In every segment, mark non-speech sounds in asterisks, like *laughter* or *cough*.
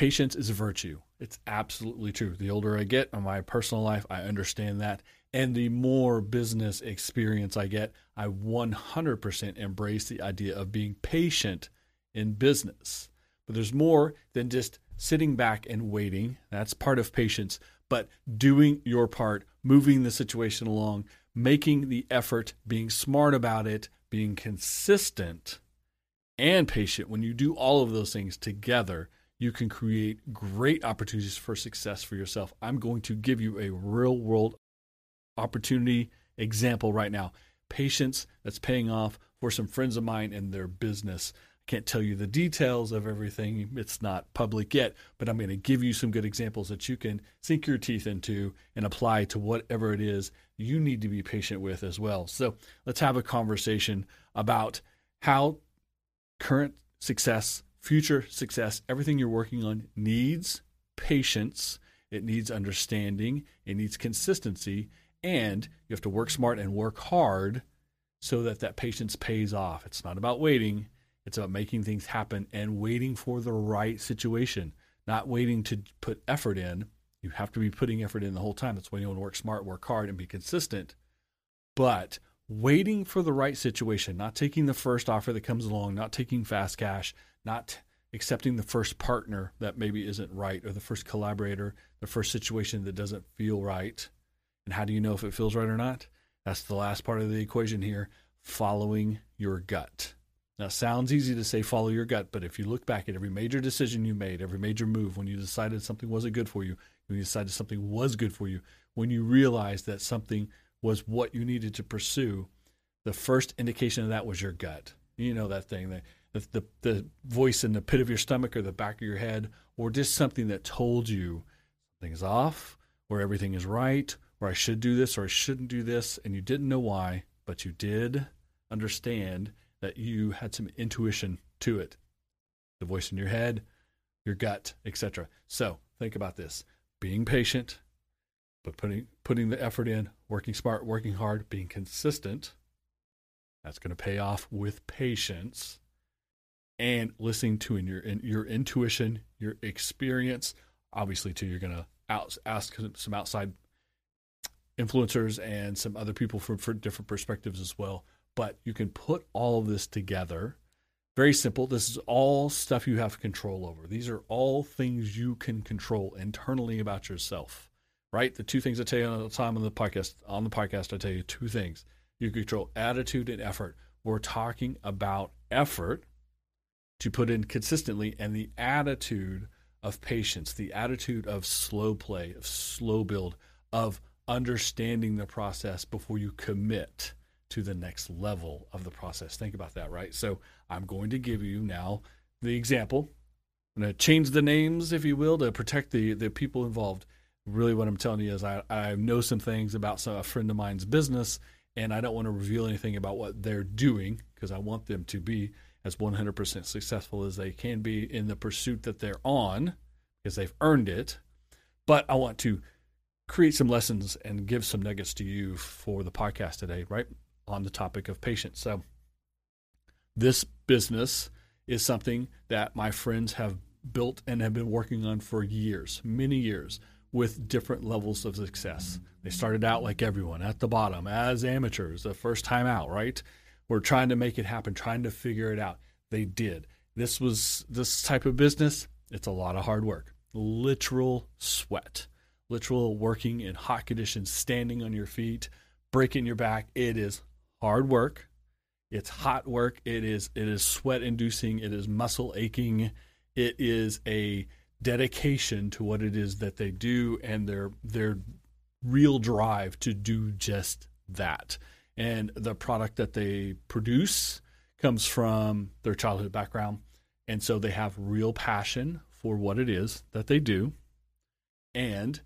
Patience is a virtue. It's absolutely true. The older I get in my personal life, I understand that. And the more business experience I get, I 100% embrace the idea of being patient in business. But there's more than just sitting back and waiting. That's part of patience. But doing your part, moving the situation along, making the effort, being smart about it, being consistent and patient. When you do all of those things together, you can create great opportunities for success for yourself. I'm going to give you a real world opportunity example right now. Patience that's paying off for some friends of mine in their business. I can't tell you the details of everything, it's not public yet, but I'm going to give you some good examples that you can sink your teeth into and apply to whatever it is you need to be patient with as well. So let's have a conversation about how current success future success, everything you're working on needs patience, it needs understanding, it needs consistency, and you have to work smart and work hard so that that patience pays off. It's not about waiting, it's about making things happen and waiting for the right situation, not waiting to put effort in. You have to be putting effort in the whole time. That's why you want to work smart, work hard, and be consistent. But waiting for the right situation, not taking the first offer that comes along, not taking fast cash, not accepting the first partner that maybe isn't right or the first collaborator, the first situation that doesn't feel right. And how do you know if it feels right or not? That's the last part of the equation here following your gut. Now, sounds easy to say follow your gut, but if you look back at every major decision you made, every major move, when you decided something wasn't good for you, when you decided something was good for you, when you realized that something was what you needed to pursue, the first indication of that was your gut. You know that thing that the, the, the voice in the pit of your stomach or the back of your head, or just something that told you something's off, or everything is right, or I should do this or I shouldn't do this, and you didn't know why, but you did understand that you had some intuition to it. The voice in your head, your gut, etc. So think about this: being patient, but putting putting the effort in, working smart, working hard, being consistent. That's going to pay off with patience and listening to in your in your intuition, your experience. Obviously, too, you're going to out, ask some outside influencers and some other people for different perspectives as well. But you can put all of this together. Very simple. This is all stuff you have control over. These are all things you can control internally about yourself. Right? The two things I tell you all the time on the podcast. On the podcast, I tell you two things. You control attitude and effort. We're talking about effort to put in consistently and the attitude of patience, the attitude of slow play, of slow build, of understanding the process before you commit to the next level of the process. Think about that, right? So I'm going to give you now the example. I'm going to change the names, if you will, to protect the, the people involved. Really, what I'm telling you is I, I know some things about some, a friend of mine's business, and I don't want to reveal anything about what they're doing because I want them to be as 100% successful as they can be in the pursuit that they're on because they've earned it. But I want to create some lessons and give some nuggets to you for the podcast today, right? On the topic of patience. So, this business is something that my friends have built and have been working on for years, many years, with different levels of success. They started out like everyone at the bottom as amateurs, the first time out, right? We're trying to make it happen, trying to figure it out. They did. This was this type of business, it's a lot of hard work. Literal sweat. Literal working in hot conditions, standing on your feet, breaking your back. It is hard work. It's hot work. It is it is sweat inducing. It is muscle aching. It is a dedication to what it is that they do and their their real drive to do just that and the product that they produce comes from their childhood background. And so they have real passion for what it is that they do and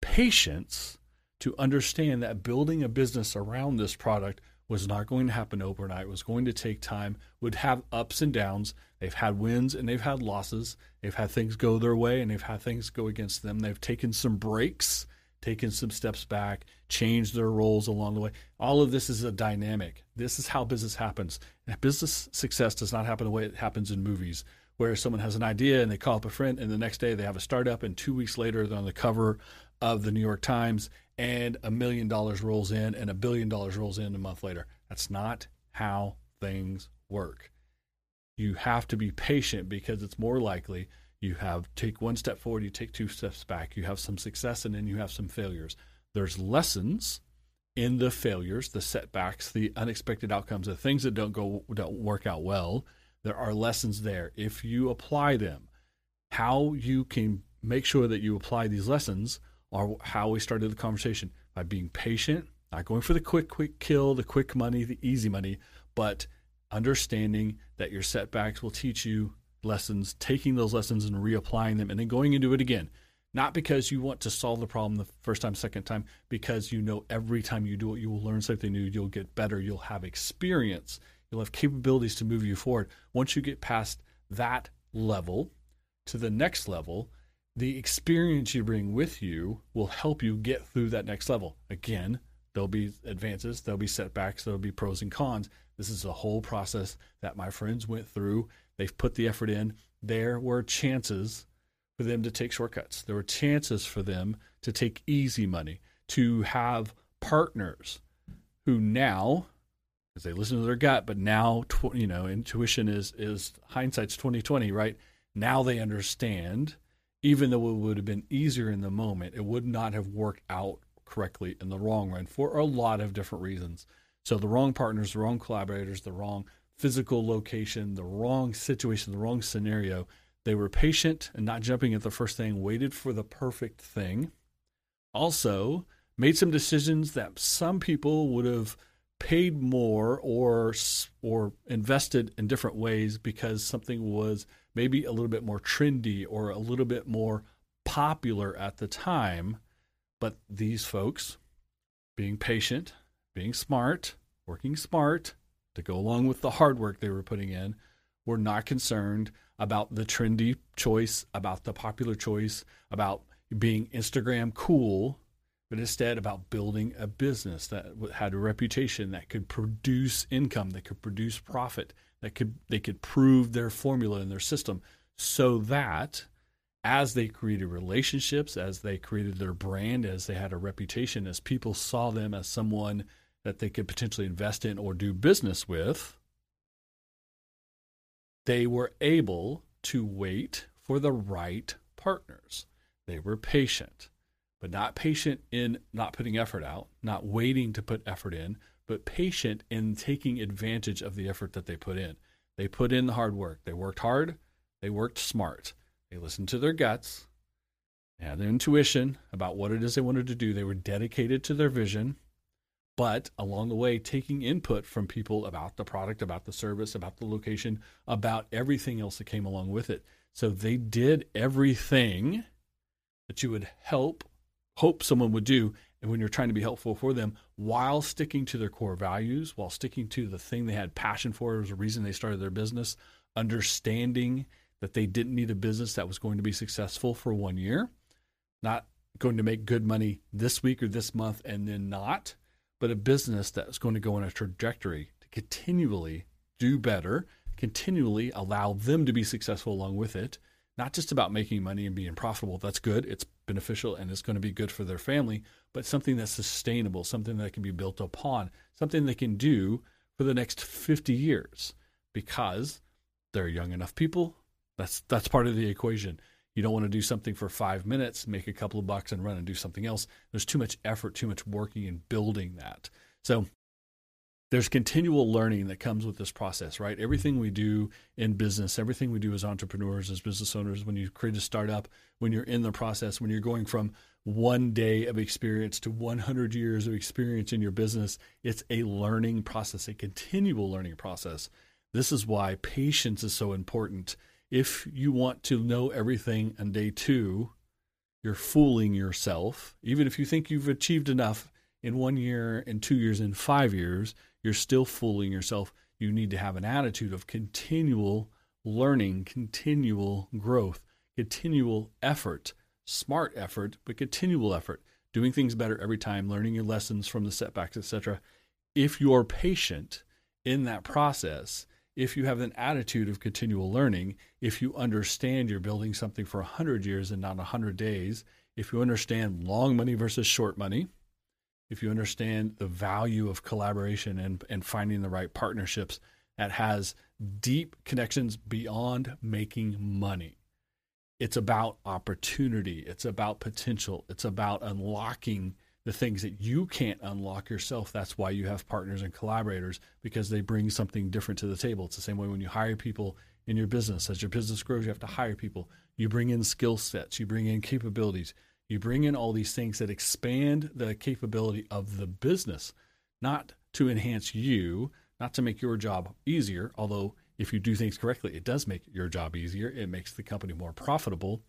patience to understand that building a business around this product was not going to happen overnight. Was going to take time, would have ups and downs. They've had wins and they've had losses. They've had things go their way and they've had things go against them. They've taken some breaks taken some steps back, changed their roles along the way. All of this is a dynamic. This is how business happens. Business success does not happen the way it happens in movies, where someone has an idea and they call up a friend, and the next day they have a startup, and two weeks later they're on the cover of the New York Times, and a million dollars rolls in, and a billion dollars rolls in a month later. That's not how things work. You have to be patient because it's more likely you have take one step forward, you take two steps back, you have some success, and then you have some failures. There's lessons in the failures, the setbacks, the unexpected outcomes, the things that don't go don't work out well. There are lessons there. If you apply them, how you can make sure that you apply these lessons are how we started the conversation by being patient, not going for the quick, quick kill, the quick money, the easy money, but understanding that your setbacks will teach you lessons, taking those lessons and reapplying them, and then going into it again. Not because you want to solve the problem the first time, second time, because you know every time you do it, you will learn something new, you'll get better, you'll have experience, you'll have capabilities to move you forward. Once you get past that level to the next level, the experience you bring with you will help you get through that next level. Again, there'll be advances, there'll be setbacks, there'll be pros and cons. This is a whole process that my friends went through They've put the effort in. There were chances for them to take shortcuts. There were chances for them to take easy money, to have partners who now, as they listen to their gut, but now you know intuition is is hindsight's twenty twenty, right? Now they understand. Even though it would have been easier in the moment, it would not have worked out correctly in the wrong run for a lot of different reasons. So the wrong partners, the wrong collaborators, the wrong physical location, the wrong situation, the wrong scenario. They were patient and not jumping at the first thing, waited for the perfect thing. Also, made some decisions that some people would have paid more or or invested in different ways because something was maybe a little bit more trendy or a little bit more popular at the time. But these folks, being patient, being smart, working smart, to go along with the hard work they were putting in, were not concerned about the trendy choice, about the popular choice, about being Instagram cool, but instead about building a business that had a reputation that could produce income, that could produce profit, that could they could prove their formula and their system so that as they created relationships, as they created their brand, as they had a reputation, as people saw them as someone that they could potentially invest in or do business with, they were able to wait for the right partners. They were patient, but not patient in not putting effort out, not waiting to put effort in, but patient in taking advantage of the effort that they put in. They put in the hard work. They worked hard. They worked smart. They listened to their guts. They had their intuition about what it is they wanted to do. They were dedicated to their vision but along the way, taking input from people about the product, about the service, about the location, about everything else that came along with it. So they did everything that you would help, hope someone would do. And when you're trying to be helpful for them, while sticking to their core values, while sticking to the thing they had passion for, was the reason they started their business, understanding that they didn't need a business that was going to be successful for one year, not going to make good money this week or this month and then not but a business that's going to go on a trajectory to continually do better, continually allow them to be successful along with it. Not just about making money and being profitable. That's good. It's beneficial and it's going to be good for their family, but something that's sustainable, something that can be built upon, something they can do for the next 50 years because they're young enough people. That's that's part of the equation. You don't want to do something for five minutes, make a couple of bucks, and run and do something else. There's too much effort, too much working and building that. So there's continual learning that comes with this process, right? Everything we do in business, everything we do as entrepreneurs, as business owners, when you create a startup, when you're in the process, when you're going from one day of experience to 100 years of experience in your business, it's a learning process, a continual learning process. This is why patience is so important if you want to know everything on day two, you're fooling yourself. Even if you think you've achieved enough in one year, in two years, in five years, you're still fooling yourself. You need to have an attitude of continual learning, continual growth, continual effort, smart effort, but continual effort. doing things better every time, learning your lessons from the setbacks, etc. If you're patient in that process, if you have an attitude of continual learning, if you understand you're building something for 100 years and not 100 days, if you understand long money versus short money, if you understand the value of collaboration and, and finding the right partnerships that has deep connections beyond making money. It's about opportunity, it's about potential, it's about unlocking the things that you can't unlock yourself. That's why you have partners and collaborators because they bring something different to the table. It's the same way when you hire people in your business. As your business grows, you have to hire people. You bring in skill sets, you bring in capabilities, you bring in all these things that expand the capability of the business, not to enhance you, not to make your job easier, although if you do things correctly, it does make your job easier. It makes the company more profitable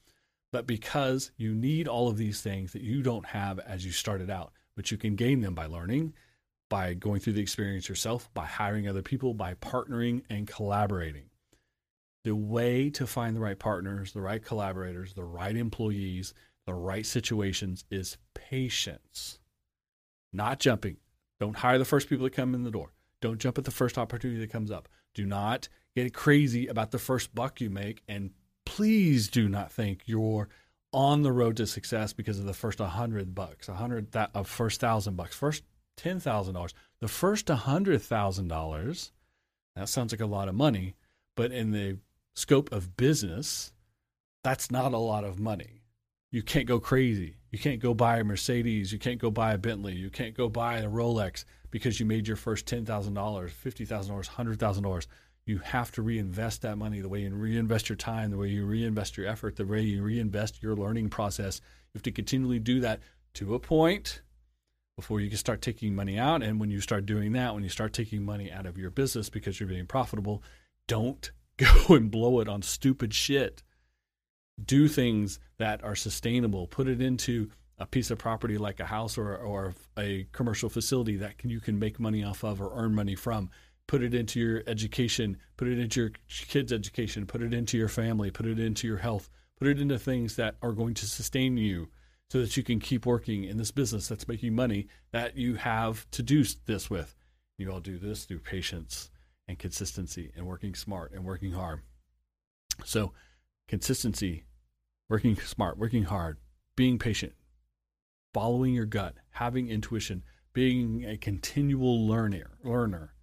but because you need all of these things that you don't have as you started out, but you can gain them by learning, by going through the experience yourself, by hiring other people, by partnering and collaborating. The way to find the right partners, the right collaborators, the right employees, the right situations is patience, not jumping. Don't hire the first people that come in the door. Don't jump at the first opportunity that comes up. Do not get crazy about the first buck you make and please do not think you're on the road to success because of the first 100 bucks, 100 that uh, first 1000 bucks, first $10,000. The first $100,000, that sounds like a lot of money, but in the scope of business, that's not a lot of money. You can't go crazy. You can't go buy a Mercedes. You can't go buy a Bentley. You can't go buy a Rolex because you made your first $10,000, $50,000, $100,000 you have to reinvest that money the way you reinvest your time, the way you reinvest your effort, the way you reinvest your learning process. You have to continually do that to a point before you can start taking money out. And when you start doing that, when you start taking money out of your business because you're being profitable, don't *laughs* go and blow it on stupid shit. Do things that are sustainable. Put it into a piece of property like a house or, or a commercial facility that can, you can make money off of or earn money from put it into your education, put it into your kids' education, put it into your family, put it into your health, put it into things that are going to sustain you so that you can keep working in this business that's making money that you have to do this with. You all do this through patience and consistency and working smart and working hard. So, consistency, working smart, working hard, being patient, following your gut, having intuition, being a continual learner, learner,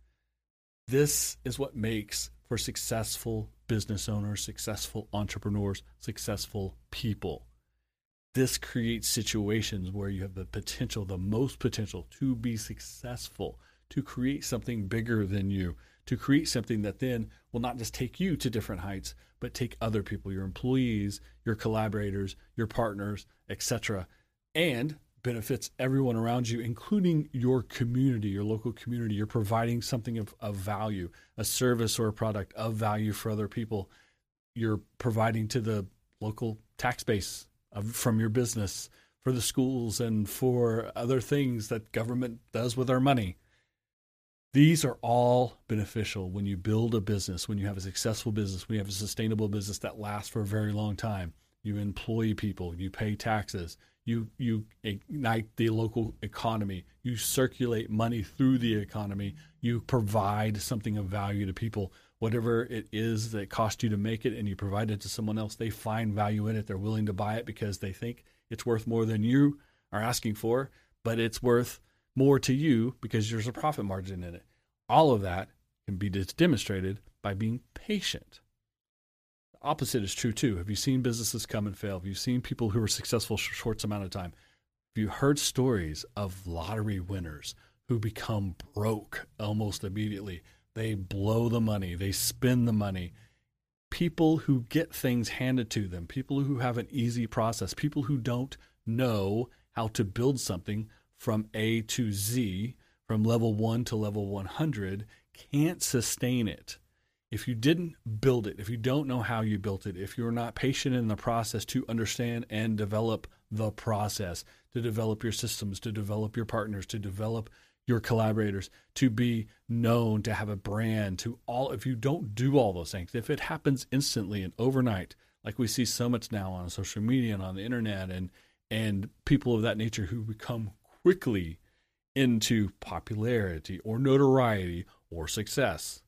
this is what makes for successful business owners, successful entrepreneurs, successful people. This creates situations where you have the potential, the most potential to be successful, to create something bigger than you, to create something that then will not just take you to different heights, but take other people, your employees, your collaborators, your partners, etc. And benefits everyone around you, including your community, your local community. You're providing something of, of value, a service or a product of value for other people. You're providing to the local tax base of, from your business, for the schools, and for other things that government does with our money. These are all beneficial when you build a business, when you have a successful business, when you have a sustainable business that lasts for a very long time. You employ people, you pay taxes, you you ignite the local economy. You circulate money through the economy. You provide something of value to people. Whatever it is that cost you to make it and you provide it to someone else they find value in it. They're willing to buy it because they think it's worth more than you are asking for but it's worth more to you because there's a profit margin in it. All of that can be demonstrated by being patient opposite is true too. Have you seen businesses come and fail? Have you seen people who are successful for short amount of time? Have you heard stories of lottery winners who become broke almost immediately? They blow the money, they spend the money. People who get things handed to them, people who have an easy process, people who don't know how to build something from A to Z, from level one to level 100, can't sustain it if you didn't build it, if you don't know how you built it, if you're not patient in the process to understand and develop the process, to develop your systems, to develop your partners, to develop your collaborators, to be known, to have a brand, to all, if you don't do all those things, if it happens instantly and overnight, like we see so much now on social media and on the internet and and people of that nature who become quickly into popularity or notoriety or success.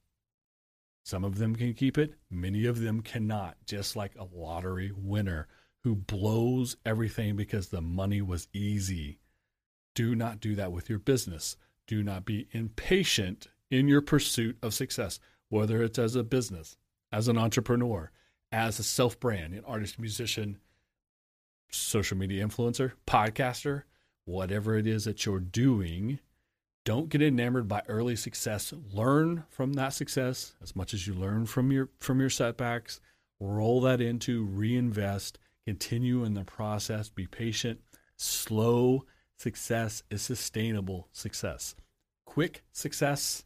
Some of them can keep it, many of them cannot, just like a lottery winner who blows everything because the money was easy. Do not do that with your business. Do not be impatient in your pursuit of success, whether it's as a business, as an entrepreneur, as a self brand, an artist, musician, social media influencer, podcaster, whatever it is that you're doing. Don't get enamored by early success. Learn from that success as much as you learn from your from your setbacks. Roll that into reinvest, continue in the process, be patient. Slow success is sustainable success. Quick success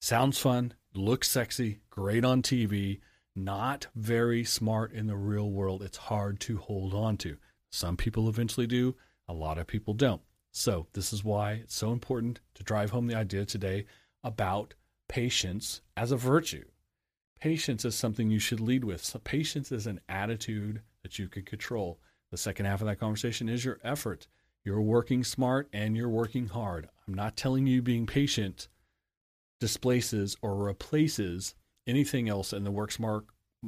sounds fun, looks sexy, great on TV, not very smart in the real world. It's hard to hold on to. Some people eventually do, a lot of people don't. So, this is why it's so important to drive home the idea today about patience as a virtue. Patience is something you should lead with. So patience is an attitude that you can control. The second half of that conversation is your effort. You're working smart and you're working hard. I'm not telling you being patient displaces or replaces anything else in the work smart,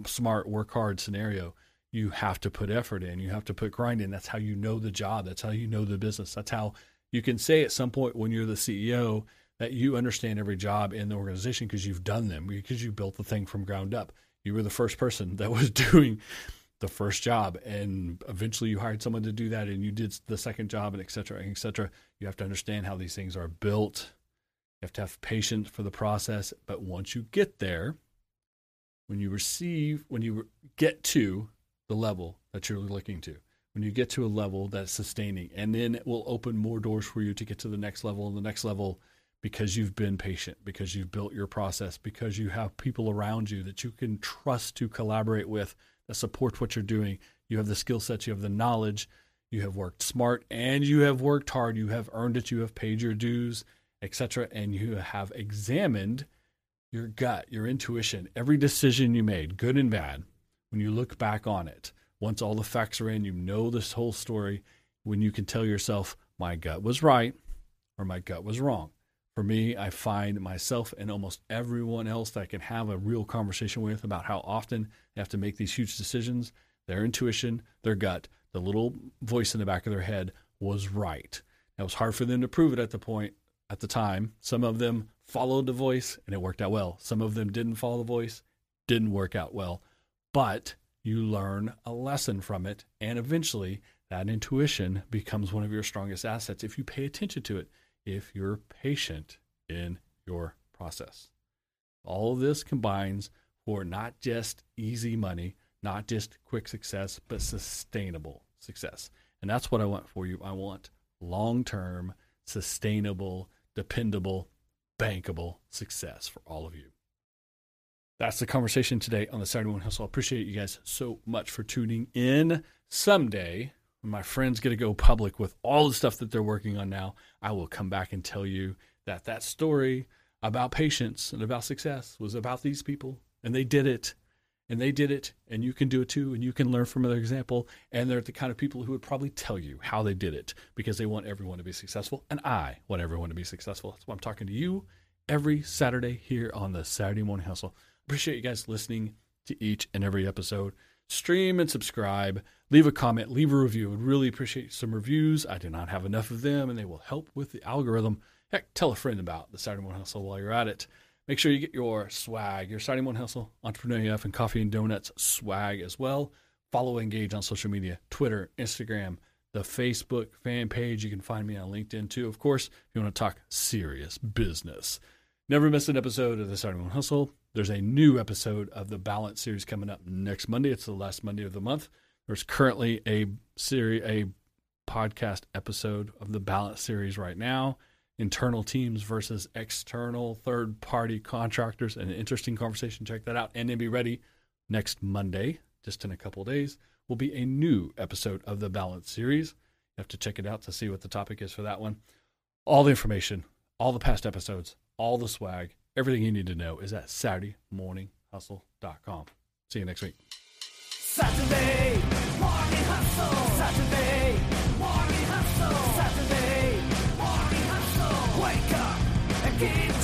smart, work hard scenario, you have to put effort in. You have to put grind in. That's how you know the job. That's how you know the business. That's how you can say at some point when you're the CEO that you understand every job in the organization because you've done them, because you built the thing from ground up. You were the first person that *laughs* was doing the first job and eventually you hired someone to do that and you did the second job and et cetera, et cetera. You have to understand how these things are built. You have to have patience for the process. But once you get there, when you receive, when you get to the level that you're looking to, when you get to a level that's sustaining, and then it will open more doors for you to get to the next level and the next level because you've been patient, because you've built your process, because you have people around you that you can trust to collaborate with that support what you're doing. You have the skill sets, you have the knowledge, you have worked smart, and you have worked hard. You have earned it, you have paid your dues, etc., and you have examined your gut, your intuition, every decision you made, good and bad, when you look back on it, once all the facts are in, you know this whole story, when you can tell yourself, my gut was right or my gut was wrong. For me, I find myself and almost everyone else that I can have a real conversation with about how often they have to make these huge decisions, their intuition, their gut, the little voice in the back of their head was right. It was hard for them to prove it at the point at the time. Some of them followed the voice and it worked out well. Some of them didn't follow the voice, didn't work out well. But you learn a lesson from it. And eventually, that intuition becomes one of your strongest assets if you pay attention to it, if you're patient in your process. All of this combines for not just easy money, not just quick success, but sustainable success. And that's what I want for you. I want long term, sustainable, dependable bankable success for all of you. That's the conversation today on the Saturday Morning Hustle. I appreciate you guys so much for tuning in. Someday, when my friends get to go public with all the stuff that they're working on now, I will come back and tell you that that story about patience and about success was about these people, and they did it and they did it and you can do it too and you can learn from their example and they're the kind of people who would probably tell you how they did it because they want everyone to be successful and i want everyone to be successful that's why i'm talking to you every saturday here on the saturday morning hustle appreciate you guys listening to each and every episode stream and subscribe leave a comment leave a review would really appreciate some reviews i do not have enough of them and they will help with the algorithm heck tell a friend about the saturday morning hustle while you're at it Make sure you get your swag, your Saturday Morning Hustle, Entrepreneur AF, and Coffee and Donuts swag as well. Follow Engage on social media Twitter, Instagram, the Facebook fan page. You can find me on LinkedIn too. Of course, if you want to talk serious business. Never miss an episode of the Saturday Morning Hustle. There's a new episode of the Balance series coming up next Monday. It's the last Monday of the month. There's currently a series, a podcast episode of the Balance series right now internal teams versus external third party contractors. An interesting conversation. Check that out. And then be ready next Monday, just in a couple days, will be a new episode of the Balance series. You have to check it out to see what the topic is for that one. All the information, all the past episodes, all the swag, Everything you need to know is at SaturdayMorningHustle.com. See you next week. Saturday Morning Hustle. Saturday Morning Hustle. Saturday Morning Hustle. Wake up and keep.